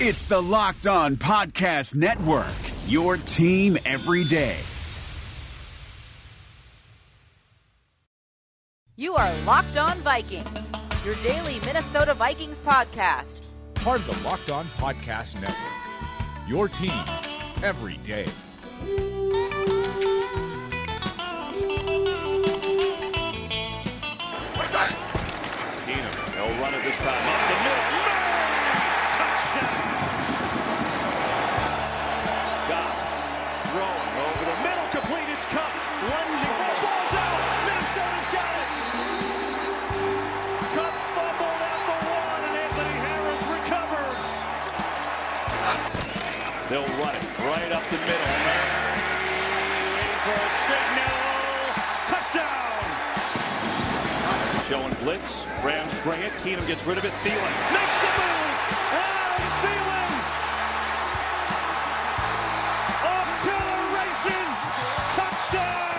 It's the Locked On Podcast Network, your team every day. You are Locked On Vikings, your daily Minnesota Vikings podcast. Part of the Locked On Podcast Network, your team every day. Keenum, they'll run it this time up the middle. Showing. Rams bring it. Keenum gets rid of it. Thielen makes the move. Adam Thielen off to the races. Touchdown.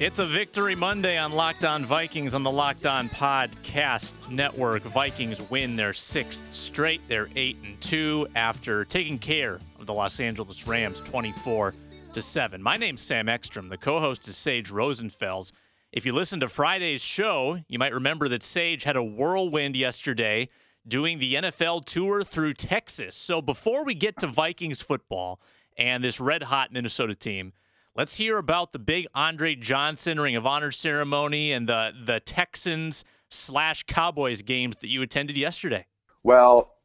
It's a victory Monday on Locked On Vikings on the Locked On Podcast Network. Vikings win their sixth straight. They're eight and two after taking care of the Los Angeles Rams 24 to seven. My name's Sam Ekstrom. The co-host is Sage Rosenfels. If you listened to Friday's show, you might remember that Sage had a whirlwind yesterday doing the NFL tour through Texas. So before we get to Vikings football and this red hot Minnesota team. Let's hear about the big Andre Johnson Ring of Honor ceremony and the the Texans slash Cowboys games that you attended yesterday. Well,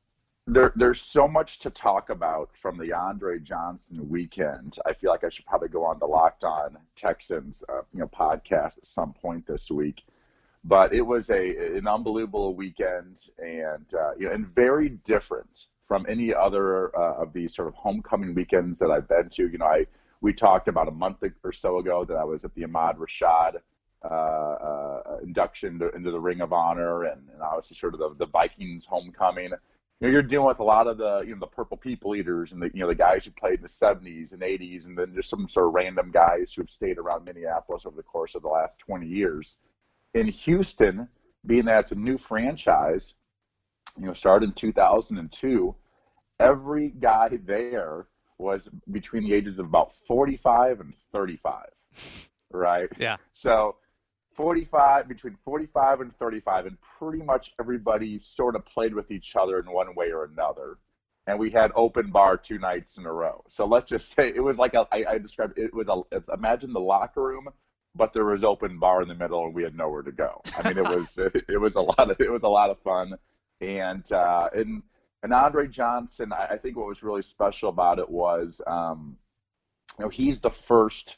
there, there's so much to talk about from the Andre Johnson weekend. I feel like I should probably go on the Locked On Texans, uh, you know, podcast at some point this week. But it was a an unbelievable weekend, and uh, you know, and very different from any other uh, of these sort of homecoming weekends that I've been to. You know, I we talked about a month or so ago that I was at the Ahmad Rashad uh, uh, induction to, into the Ring of Honor, and, and obviously sort of the, the Vikings homecoming. You know, you're dealing with a lot of the you know the purple people eaters and the you know the guys who played in the 70s and 80s, and then just some sort of random guys who have stayed around Minneapolis over the course of the last 20 years. In Houston, being that it's a new franchise, you know, started in 2002, every guy there was between the ages of about 45 and 35, right? Yeah. So 45, between 45 and 35, and pretty much everybody sort of played with each other in one way or another. And we had open bar two nights in a row. So let's just say it was like a, I, I described it was a, it's, imagine the locker room, but there was open bar in the middle and we had nowhere to go. I mean, it was, it, it was a lot of, it was a lot of fun. And, uh, and, and Andre Johnson, I, think what was really special about it was, um, you know, he's the first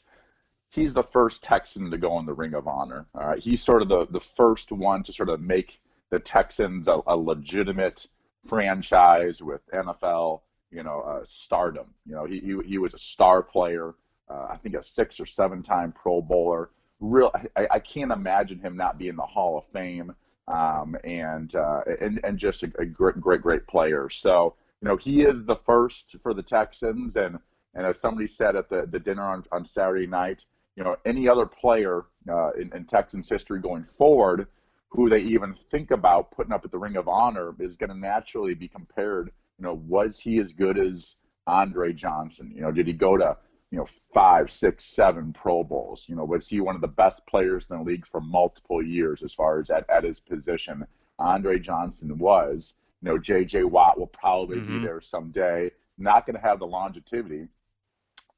he's the first Texan to go in the Ring of Honor. All right, he's sort of the the first one to sort of make the Texans a, a legitimate franchise with NFL, you know, uh, stardom. You know, he, he he was a star player. Uh, I think a six or seven time Pro Bowler. Real, I, I can't imagine him not being the Hall of Fame um, and, uh, and and just a, a, great, great, great player. So you know he is the first for the Texans, and and as somebody said at the, the dinner on, on Saturday night, you know any other player uh, in, in Texans history going forward who they even think about putting up at the Ring of Honor is going to naturally be compared. You know, was he as good as Andre Johnson? You know, did he go to you know, five, six, seven Pro Bowls. You know, was he one of the best players in the league for multiple years as far as at, at his position? Andre Johnson was. You know, J.J. Watt will probably mm-hmm. be there someday. Not going to have the longevity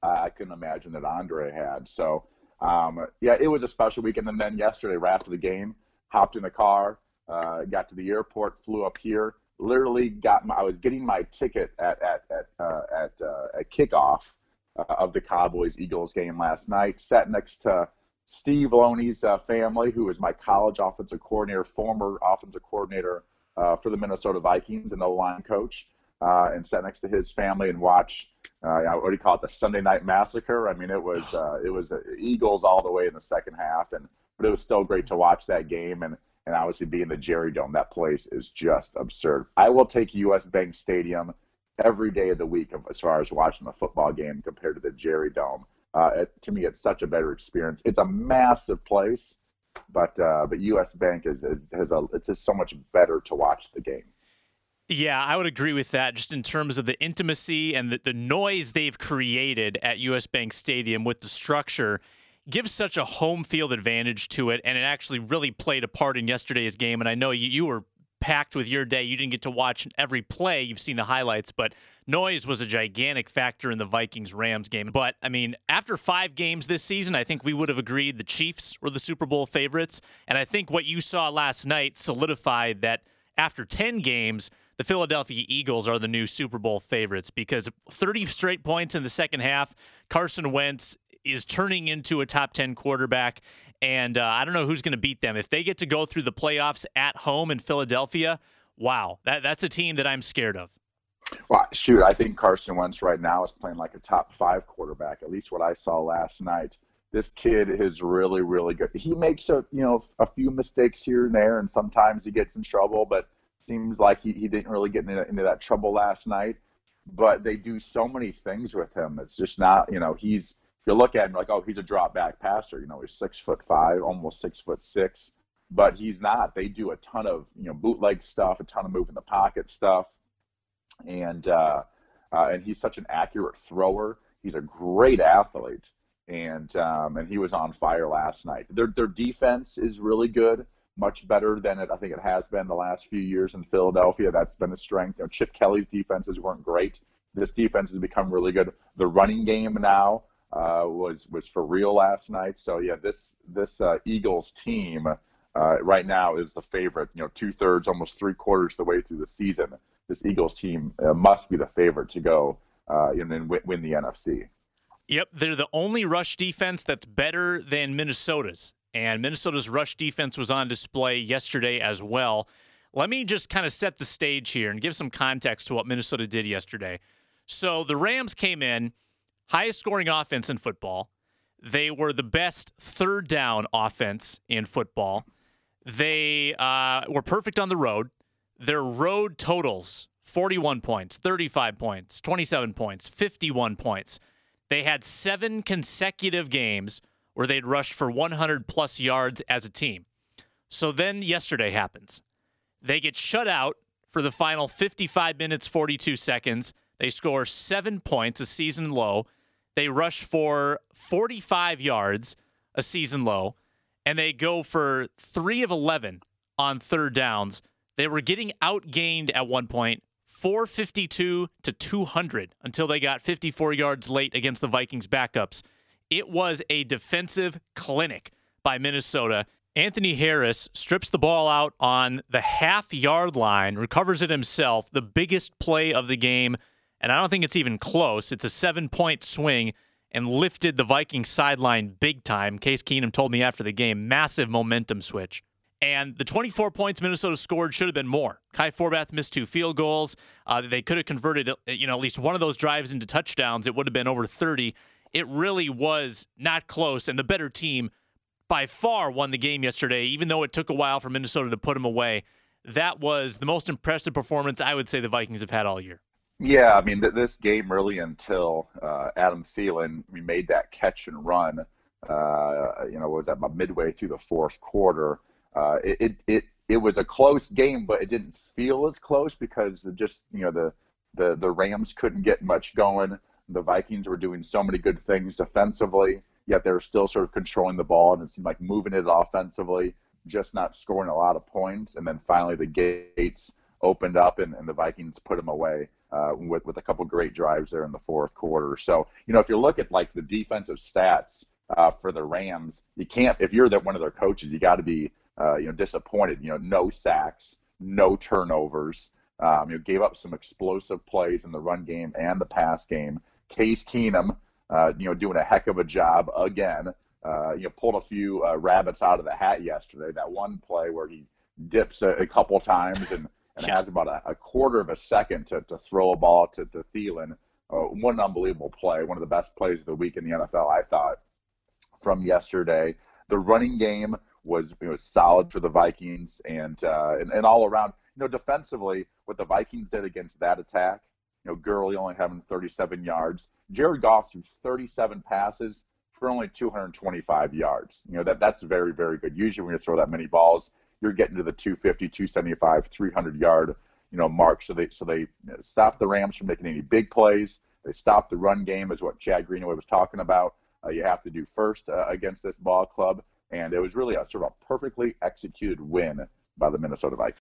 uh, I couldn't imagine that Andre had. So, um, yeah, it was a special weekend. And then yesterday, right after the game, hopped in the car, uh, got to the airport, flew up here. Literally got my, I was getting my ticket at at at uh, at, uh, at kickoff uh, of the Cowboys Eagles game last night. Sat next to Steve Loney's uh, family, who is my college offensive coordinator, former offensive coordinator uh, for the Minnesota Vikings and the line coach, uh, and sat next to his family and watched. Uh, what do you call it? The Sunday Night Massacre. I mean, it was uh, it was Eagles all the way in the second half, and but it was still great to watch that game and and obviously being the Jerry Dome. That place is just absurd. I will take U.S. Bank Stadium every day of the week as far as watching the football game compared to the Jerry Dome. Uh, it, to me, it's such a better experience. It's a massive place, but uh, but U.S. Bank is, is has a it's just so much better to watch the game. Yeah, I would agree with that just in terms of the intimacy and the, the noise they've created at US Bank Stadium with the structure gives such a home field advantage to it, and it actually really played a part in yesterday's game. And I know you, you were packed with your day. You didn't get to watch every play. You've seen the highlights, but noise was a gigantic factor in the Vikings Rams game. But I mean, after five games this season, I think we would have agreed the Chiefs were the Super Bowl favorites. And I think what you saw last night solidified that after 10 games, the Philadelphia Eagles are the new Super Bowl favorites because 30 straight points in the second half. Carson Wentz is turning into a top 10 quarterback. And uh, I don't know who's going to beat them. If they get to go through the playoffs at home in Philadelphia, wow, that, that's a team that I'm scared of. Well, shoot, I think Carson Wentz right now is playing like a top five quarterback, at least what I saw last night. This kid is really, really good. He makes a you know a few mistakes here and there, and sometimes he gets in trouble, but Seems like he, he didn't really get into, into that trouble last night. But they do so many things with him. It's just not, you know, he's, you look at him like, oh, he's a drop back passer. You know, he's six foot five, almost six foot six, but he's not. They do a ton of, you know, bootleg stuff, a ton of move in the pocket stuff. And, uh, uh, and he's such an accurate thrower. He's a great athlete, and um, and he was on fire last night. Their their defense is really good much better than it I think it has been the last few years in Philadelphia. That's been a strength. You know, Chip Kelly's defenses weren't great. This defense has become really good. The running game now uh, was was for real last night. So yeah, this this uh, Eagles team uh, right now is the favorite. You know, two thirds, almost three quarters the way through the season. This Eagles team uh, must be the favorite to go uh, and then win, win the NFC. Yep, they're the only rush defense that's better than Minnesota's and Minnesota's rush defense was on display yesterday as well. Let me just kind of set the stage here and give some context to what Minnesota did yesterday. So the Rams came in, highest scoring offense in football. They were the best third down offense in football. They uh, were perfect on the road. Their road totals 41 points, 35 points, 27 points, 51 points. They had seven consecutive games where they'd rushed for 100 plus yards as a team. So then yesterday happens. They get shut out for the final 55 minutes, 42 seconds. They score seven points, a season low. They rush for 45 yards, a season low. And they go for three of 11 on third downs. They were getting outgained at one point, 452 to 200, until they got 54 yards late against the Vikings backups. It was a defensive clinic by Minnesota. Anthony Harris strips the ball out on the half yard line, recovers it himself, the biggest play of the game. And I don't think it's even close. It's a seven point swing and lifted the Vikings sideline big time. Case Keenum told me after the game, massive momentum switch. And the 24 points Minnesota scored should have been more. Kai Forbath missed two field goals. Uh, they could have converted, you know, at least one of those drives into touchdowns. It would have been over 30 it really was not close, and the better team by far won the game yesterday, even though it took a while for Minnesota to put them away. That was the most impressive performance I would say the Vikings have had all year. Yeah, I mean, th- this game really until uh, Adam Thielen made that catch and run, uh, you know, was that about midway through the fourth quarter. Uh, it, it, it, it was a close game, but it didn't feel as close because just, you know, the, the, the Rams couldn't get much going the Vikings were doing so many good things defensively, yet they were still sort of controlling the ball and it seemed like moving it offensively, just not scoring a lot of points. And then finally the gates opened up and, and the Vikings put them away uh, with, with a couple great drives there in the fourth quarter. So, you know, if you look at like the defensive stats uh, for the Rams, you can't, if you're that one of their coaches, you got to be, uh, you know, disappointed. You know, no sacks, no turnovers. Um, you know, gave up some explosive plays in the run game and the pass game. Case Keenum, uh, you know, doing a heck of a job again. Uh, you know, pulled a few uh, rabbits out of the hat yesterday. That one play where he dips a, a couple times and, and has about a, a, quarter of a second to, to throw a ball to, to Thielen. Uh, one unbelievable play, one of the best plays of the week in the NFL, I thought, from yesterday. The running game was you know, solid for the Vikings, and, uh, and and all around, you know, defensively, what the Vikings did against that attack You know, Gurley only having 37 yards. Jared Goff threw 37 passes for only 225 yards. You know, that that's very, very good. Usually when you throw that many balls, you're getting to the 250, 275, 300 yard, you know, mark. So they so they stopped the Rams from making any big plays. They stopped the run game, is what Chad Greenaway was talking about. Uh, you have to do first uh, against this ball club, and it was really a sort of a perfectly executed win by the Minnesota Vikings.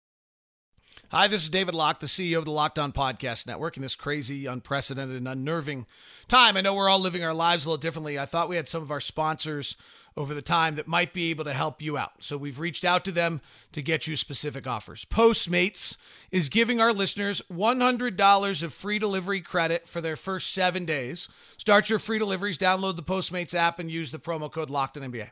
Hi, this is David Locke, the CEO of the Locked On Podcast Network. In this crazy, unprecedented, and unnerving time, I know we're all living our lives a little differently. I thought we had some of our sponsors over the time that might be able to help you out. So we've reached out to them to get you specific offers. Postmates is giving our listeners $100 of free delivery credit for their first seven days. Start your free deliveries, download the Postmates app, and use the promo code LOCKEDONNBA.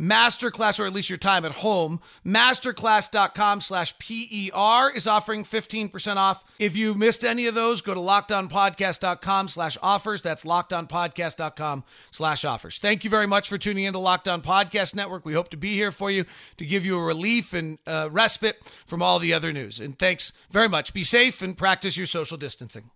Masterclass, or at least your time at home, masterclass.com slash PER is offering 15% off. If you missed any of those, go to lockedonpodcast.com slash offers. That's lockedonpodcast.com slash offers. Thank you very much for tuning in to Locked On Podcast Network. We hope to be here for you to give you a relief and uh, respite from all the other news. And thanks very much. Be safe and practice your social distancing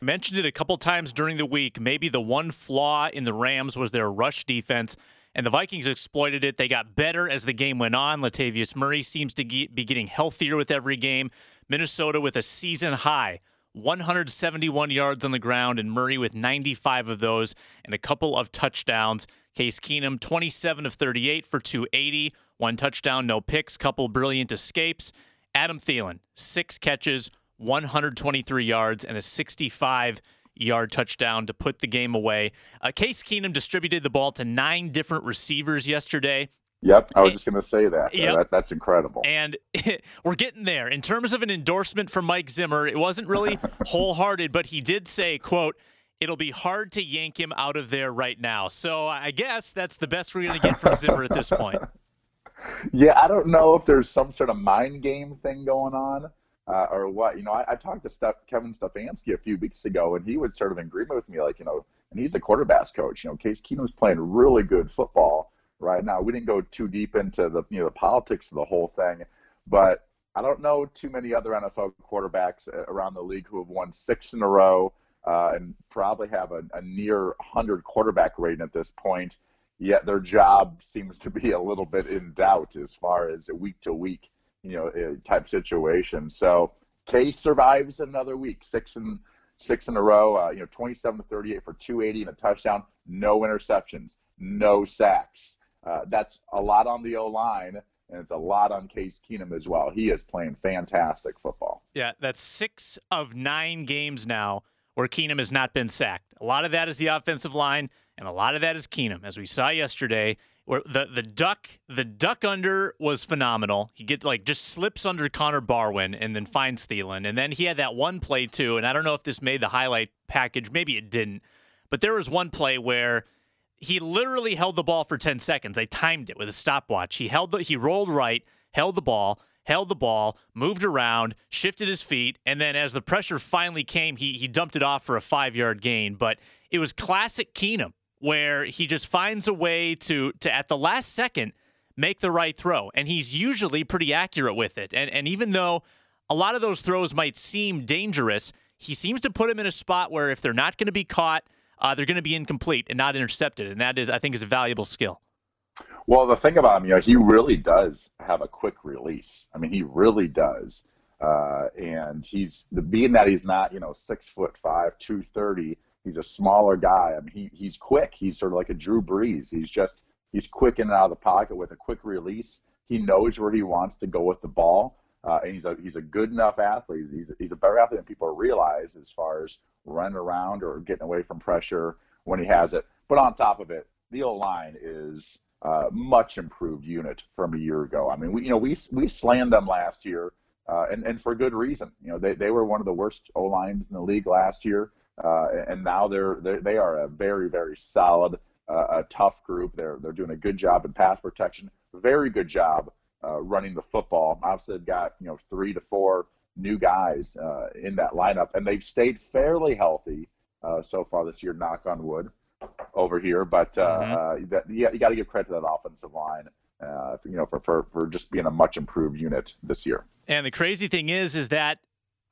mentioned it a couple times during the week. Maybe the one flaw in the Rams was their rush defense and the Vikings exploited it. They got better as the game went on. Latavius Murray seems to be getting healthier with every game. Minnesota with a season high 171 yards on the ground, and Murray with 95 of those and a couple of touchdowns. Case Keenum, 27 of 38 for 280, one touchdown, no picks, couple brilliant escapes. Adam Thielen, six catches, 123 yards, and a 65 yard touchdown to put the game away. Uh, Case Keenum distributed the ball to nine different receivers yesterday. Yep, I was just going to say that. Yep. that. That's incredible. And we're getting there. In terms of an endorsement from Mike Zimmer, it wasn't really wholehearted, but he did say, quote, it'll be hard to yank him out of there right now. So I guess that's the best we're going to get from Zimmer at this point. Yeah, I don't know if there's some sort of mind game thing going on uh, or what. You know, I, I talked to Steph, Kevin Stefanski a few weeks ago, and he was sort of in agreement with me, like, you know, and he's the quarterbacks coach. You know, Case Keenum's playing really good football right now. We didn't go too deep into the you know the politics of the whole thing, but I don't know too many other NFL quarterbacks uh, around the league who have won six in a row uh, and probably have a, a near 100 quarterback rating at this point. Yet their job seems to be a little bit in doubt as far as week to week you know, uh, type situation. So Case survives another week, six and six in a row. Uh, you know, 27 to 38 for 280 and a touchdown, no interceptions, no sacks. Uh, that's a lot on the O line, and it's a lot on Case Keenum as well. He is playing fantastic football. Yeah, that's six of nine games now where Keenum has not been sacked. A lot of that is the offensive line, and a lot of that is Keenum. As we saw yesterday, where the the duck the duck under was phenomenal. He get like just slips under Connor Barwin and then finds Thielen, and then he had that one play too. And I don't know if this made the highlight package, maybe it didn't, but there was one play where he literally held the ball for ten seconds. I timed it with a stopwatch. He held the he rolled right, held the ball, held the ball, moved around, shifted his feet, and then as the pressure finally came, he he dumped it off for a five yard gain. But it was classic Keenum where he just finds a way to to at the last second make the right throw. And he's usually pretty accurate with it. And and even though a lot of those throws might seem dangerous he seems to put him in a spot where if they're not going to be caught uh, they're going to be incomplete and not intercepted. And that is i think is a valuable skill. Well the thing about him you know he really does have a quick release. I mean he really does. Uh, and he's the being that he's not you know six foot five two thirty He's a smaller guy. I mean, he, he's quick. He's sort of like a Drew Brees. He's just he's quick in and out of the pocket with a quick release. He knows where he wants to go with the ball, uh, and he's a he's a good enough athlete. He's he's a better athlete than people realize as far as running around or getting away from pressure when he has it. But on top of it, the O line is much improved unit from a year ago. I mean, we you know we we slammed them last year, uh, and and for good reason. You know, they they were one of the worst O lines in the league last year. Uh, and now they're, they're they are a very very solid uh, a tough group. They're they're doing a good job in pass protection, very good job uh, running the football. Obviously, they've got you know three to four new guys uh, in that lineup, and they've stayed fairly healthy uh, so far this year. Knock on wood, over here. But uh, Mm-hmm. uh, that, yeah, you got to give credit to that offensive line. Uh, for, you know, for, for for just being a much improved unit this year. And the crazy thing is, is that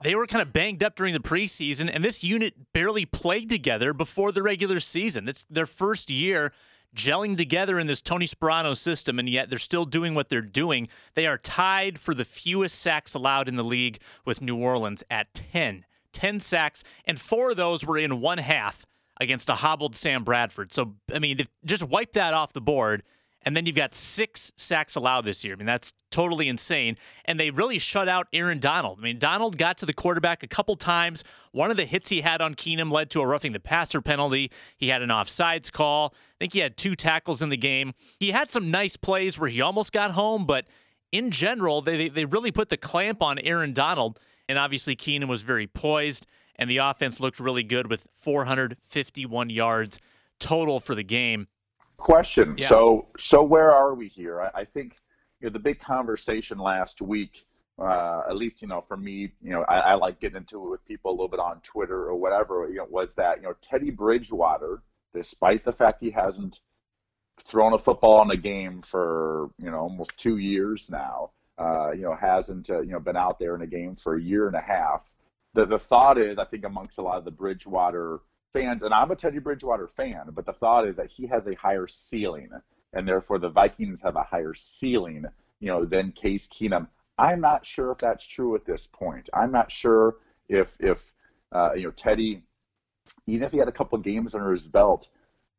they were kind of banged up during the preseason, and this unit barely played together before the regular season. It's their first year gelling together in this Tony Sparano system, and yet they're still doing what they're doing. They are tied for the fewest sacks allowed in the league with New Orleans at 10. 10 sacks, and four of those were in one half against a hobbled Sam Bradford. So, I mean, just wiped that off the board. And then you've got six sacks allowed this year. I mean, that's totally insane. And they really shut out Aaron Donald. I mean, Donald got to the quarterback a couple times. One of the hits he had on Keenum led to a roughing the passer penalty. He had an offsides call. I think he had two tackles in the game. He had some nice plays where he almost got home, but in general, they, they really put the clamp on Aaron Donald. And obviously, Keenum was very poised, and the offense looked really good with 451 yards total for the game. Question. Yeah. So so where are we here? I, I think you know the big conversation last week. Uh, at least you know for me, you know I, I like getting into it with people a little bit on Twitter or whatever. You know, was that you know Teddy Bridgewater, despite the fact he hasn't thrown a football in a game for you know almost two years now, uh, you know hasn't uh, you know been out there in a game for a year and a half. The the thought is, I think amongst a lot of the Bridgewater fans, and I'm a Teddy Bridgewater fan, but the thought is that he has a higher ceiling, and therefore the Vikings have a higher ceiling, you know, than Case Keenum. I'm not sure if that's true at this point. I'm not sure if if uh, you know Teddy, even if he had a couple games under his belt,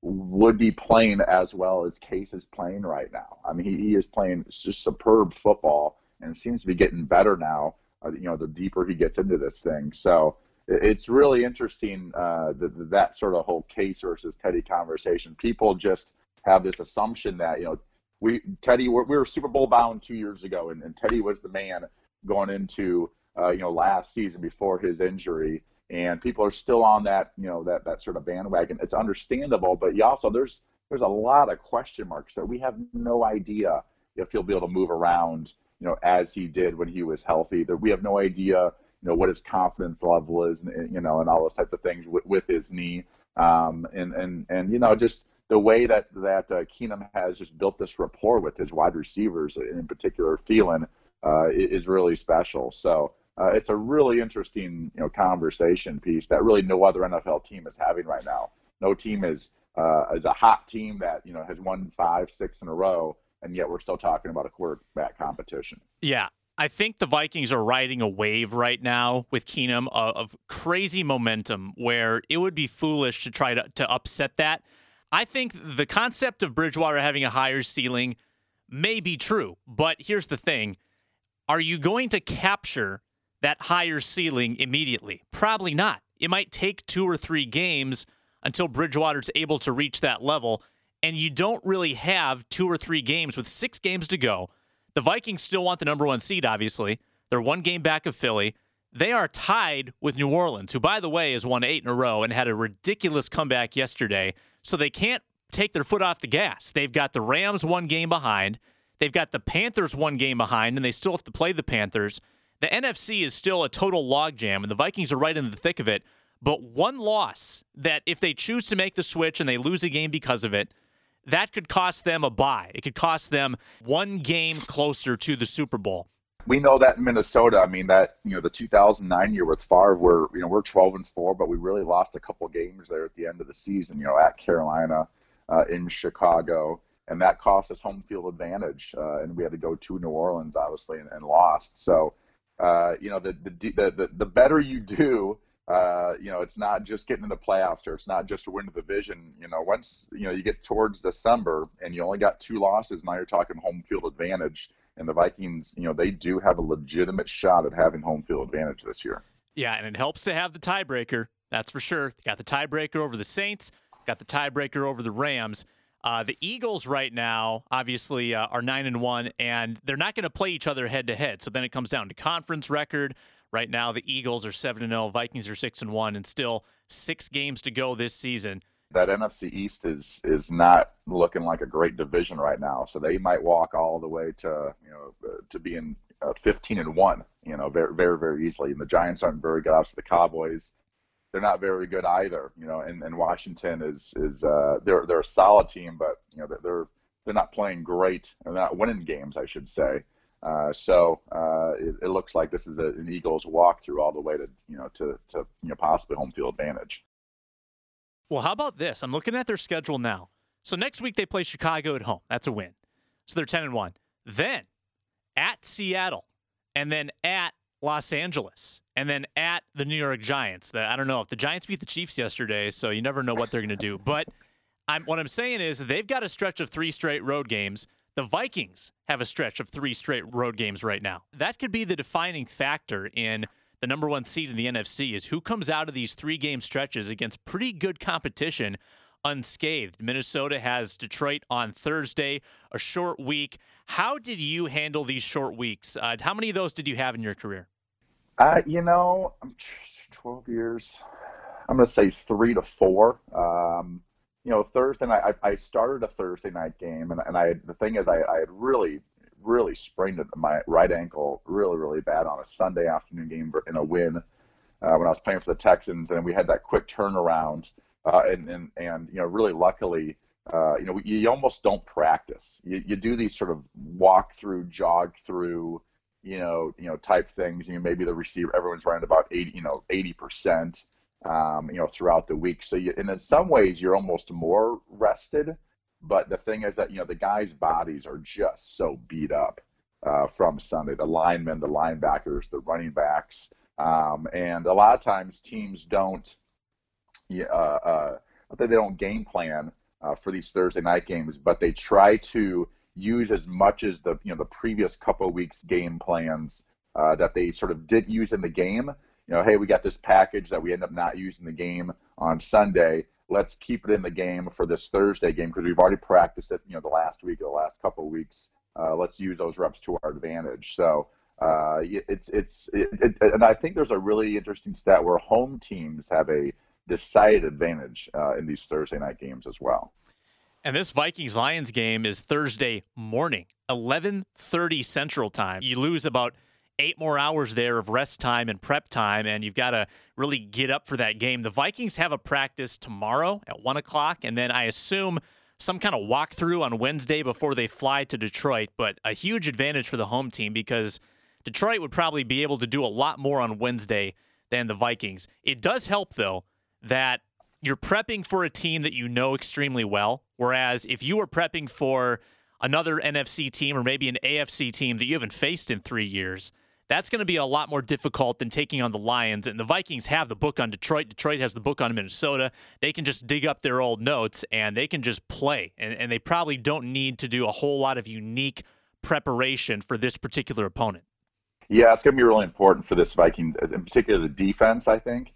would be playing as well as Case is playing right now. I mean, he, he is playing just superb football and seems to be getting better now. Uh, you know, the deeper he gets into this thing, so it's really interesting uh, that that sort of whole Case versus Teddy conversation. People just have this assumption that you know we Teddy we were Super Bowl bound two years ago, and, and Teddy was the man going into uh, you know last season before his injury, and people are still on that you know that that sort of bandwagon. It's understandable, but you also there's there's a lot of question marks that We have no idea if he'll be able to move around you know as he did when he was healthy. That we have no idea you know what his confidence level is, and you know, and all those type of things with, with his knee, um, and and and you know, just the way that that uh, Keenum has just built this rapport with his wide receivers, in particular, Thielen, uh, is really special. So uh, it's a really interesting you know conversation piece that really no other NFL team is having right now. No team is uh, is a hot team that you know has won five, six in a row, and yet we're still talking about a quarterback competition. Yeah. I think the Vikings are riding a wave right now with Keenum of, of crazy momentum where it would be foolish to try to, to upset that. I think the concept of Bridgewater having a higher ceiling may be true, but here's the thing. Are you going to capture that higher ceiling immediately? Probably not. It might take two or three games until Bridgewater's able to reach that level, and you don't really have two or three games with six games to go. The Vikings still want the number one seed, obviously. They're one game back of Philly. They are tied with New Orleans, who, by the way, has won eight in a row and had a ridiculous comeback yesterday. So they can't take their foot off the gas. They've got the Rams one game behind. They've got the Panthers one game behind, and they still have to play the Panthers. The NFC is still a total logjam, and the Vikings are right in the thick of it. But one loss that, if they choose to make the switch and they lose a game because of it, that could cost them a bye. It could cost them one game closer to the Super Bowl. we know that in Minnesota. I mean that you know the 2009 year with Favre, we're you know we're 12 and four, but we really lost a couple games there at the end of the season. You know at Carolina, uh, in Chicago, and that cost us home field advantage, uh, and we had to go to New Orleans obviously and, and lost. So uh, you know the, the the the the better you do. Uh, you know, it's not just getting in the playoffs or it's not just a win of the division. You know, once you know you get towards December and you only got two losses, now you're talking home field advantage and the Vikings, you know, they do have a legitimate shot at having home field advantage this year. Yeah, and it helps to have the tiebreaker. That's for sure. Got the tiebreaker over the Saints. Got the tiebreaker over the Rams. Uh, the Eagles right now, obviously, uh, are nine and one, and they're not going to play each other head to head. So then it comes down to conference record. Right now, the Eagles are seven and zero. Vikings are six and one, and still six games to go this season. that NFC East is is not looking like a great division right now. So they might walk all the way to you know uh, to being uh, 15 and one, you know, very very very easily. And the Giants aren't very good. Obviously, the Cowboys, they're not very good either. You know, and, and Washington is is uh, they're they're a solid team, but you know they're they're not playing great. They're not winning games, I should say. Uh, so uh, it, it, looks like this is a, an Eagles walkthrough all the way to you know to to you know possibly home field advantage. Well, how about this? I'm looking at their schedule now. So next week they play Chicago at home. That's a win. So they're 10 and 1. Then at Seattle and then at Los Angeles and then at the New York Giants. The, I don't know if the Giants beat the Chiefs yesterday, so you never know what they're going to do. But I'm, what I'm saying is they've got a stretch of three straight road games. The Vikings have a stretch of three straight road games right now. That could be the defining factor in – the number one seed in the NFC, is who comes out of these three game stretches against pretty good competition unscathed. Minnesota has Detroit on Thursday, a short week. How did you handle these short weeks? Uh, how many of those did you have in your career? Uh, you know, 12 years. I'm going to say three to four. Um, you know, Thursday night, I, I started a Thursday night game, and, and I the thing is, I, I had really really sprained my right ankle really, really bad on a Sunday afternoon game in a win uh, when I was playing for the Texans, and we had that quick turnaround. Uh, and, and and you know, really luckily, uh, you know, you almost don't practice. You, you do these sort of walk through, jog through, you know, you know, type things. You know, maybe the receiver, everyone's running about eighty, you know, eighty percent, um, you know, throughout the week. So, you, and in some ways, you're almost more rested but the thing is that you know the guys' bodies are just so beat up uh, from Sunday. The linemen, the linebackers, the running backs, um, and a lot of times teams don't. Uh, uh, they don't game plan uh, for these Thursday night games, but they try to use as much as the you know the previous couple of weeks game plans uh, that they sort of did use in the game. You know, hey, we got this package that we end up not using the game on Sunday let's keep it in the game for this Thursday game because we've already practiced it, you know, the last week or the last couple of weeks. Uh, let's use those reps to our advantage. So uh, it's it's it, it, and I think there's a really interesting stat where home teams have a decided advantage uh, in these Thursday night games as well. And this Vikings Lions game is Thursday morning, 11:30 Central Time. You lose about eight more hours there of rest time and prep time, and you've got to really get up for that game. The Vikings have a practice tomorrow at one o'clock, and then I assume some kind of walkthrough on Wednesday before they fly to Detroit. But a huge advantage for the home team because Detroit would probably be able to do a lot more on Wednesday than the Vikings. It does help though that you're prepping for a team that you know extremely well, whereas if you were prepping for another NFC team or maybe an AFC team that you haven't faced in three years, that's going to be a lot more difficult than taking on the Lions. And the Vikings have the book on Detroit. Detroit has the book on Minnesota. They can just dig up their old notes and they can just play. And, and they probably don't need to do a whole lot of unique preparation for this particular opponent. Yeah, it's going to be really important for this Viking, in particular the defense, I think,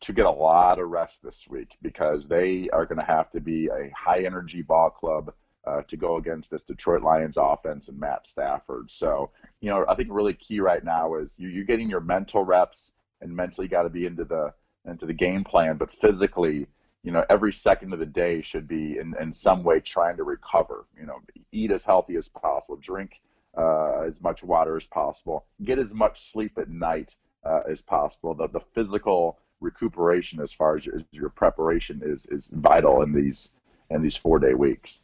to get a lot of rest this week because they are going to have to be a high energy ball club uh, to go against this Detroit Lions offense and Matt Stafford. So, you know, I think really key right now is you, you're getting your mental reps and mentally got to be into the into the game plan, but physically, you know, every second of the day should be in, in some way trying to recover. You know, eat as healthy as possible, drink uh, as much water as possible, get as much sleep at night uh, as possible. The, the physical recuperation as far as your, as your preparation is is vital in these in these four day weeks.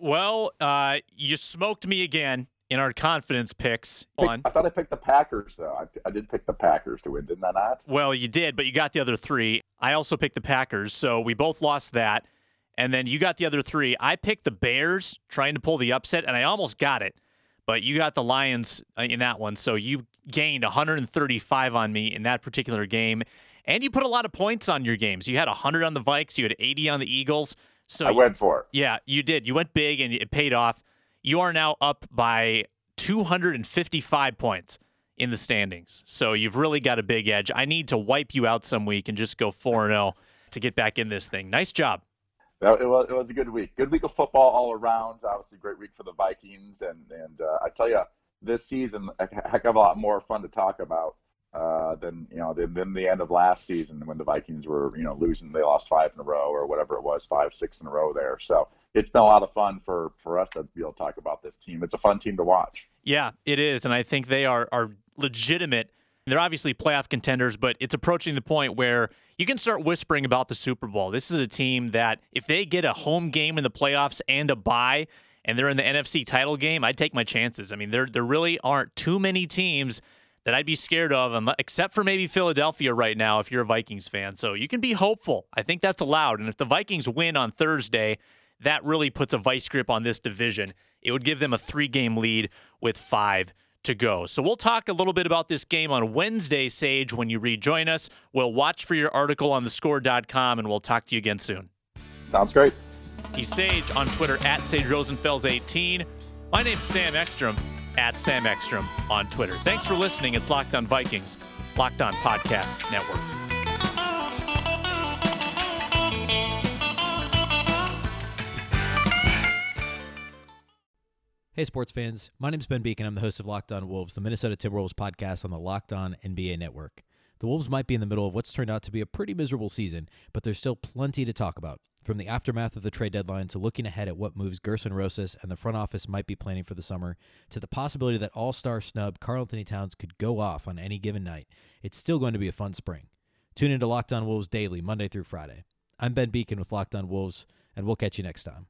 Well, uh, you smoked me again in our confidence picks. On. I thought I picked the Packers, though. I, I, did pick the Packers to win, didn't I not? Well, you did, but you got the other three. I also picked the Packers, so we both lost that. And then you got the other three. I picked the Bears, trying to pull the upset, and I almost got it. But you got the Lions uh, in that one, so you gained 135 on me in that particular game. And you put a lot of points on your games. You had 100 on the Vikes, you had 80 on the Eagles. So I went for it. Yeah, you did. You went big and it paid off. You are now up by 255 points in the standings. So you've really got a big edge. I need to wipe you out some week and just go 4 0 to get back in this thing. Nice job. it, was, it was a good week. Good week of football all around. Obviously, great week for the Vikings. And, and uh, I tell you, this season, a heck of a lot more fun to talk about uh, than you know than, than the end of last season when the Vikings were you know losing. They lost five in a row or whatever it was, five six in a row there. So it's been a lot of fun for for us to be able to talk about this team. It's a fun team to watch. Yeah, it is, and I think they are are legitimate. They're obviously playoff contenders, but it's approaching the point where you can start whispering about the Super Bowl. This is a team that if they get a home game in the playoffs and a bye, and they're in the NFC title game, I'd take my chances. I mean, there there really aren't too many teams that I'd be scared of, them, except for maybe Philadelphia right now if you're a Vikings fan. So you can be hopeful. I think that's allowed. And if the Vikings win on Thursday, that really puts a vice grip on this division. It would give them a three game lead with five to go. So we'll talk a little bit about this game on Wednesday, Sage, when you rejoin us. We'll watch for your article on thescore.com and we'll talk to you again soon. Sounds great. He's Sage on Twitter at Sage Rosenfels 18. My name's Sam Ekstrom at Sam Ekstrom on Twitter. Thanks for listening. It's Locked On Vikings, Locked On Podcast Network. Hey, sports fans. My name is Ben Beecken. I'm the host of Locked On Wolves, the Minnesota Timberwolves podcast on the Locked On NBA Network. The Wolves might be in the middle of what's turned out to be a pretty miserable season, but there's still plenty to talk about. From the aftermath of the trade deadline to looking ahead at what moves Gersson Rosas and the front office might be planning for the summer, to the possibility that all star snub Karl-Anthony Towns could go off on any given night, it's still going to be a fun spring. Tune into Locked On Wolves daily, Monday through Friday. I'm Ben Beecken with Locked On Wolves, and we'll catch you next time.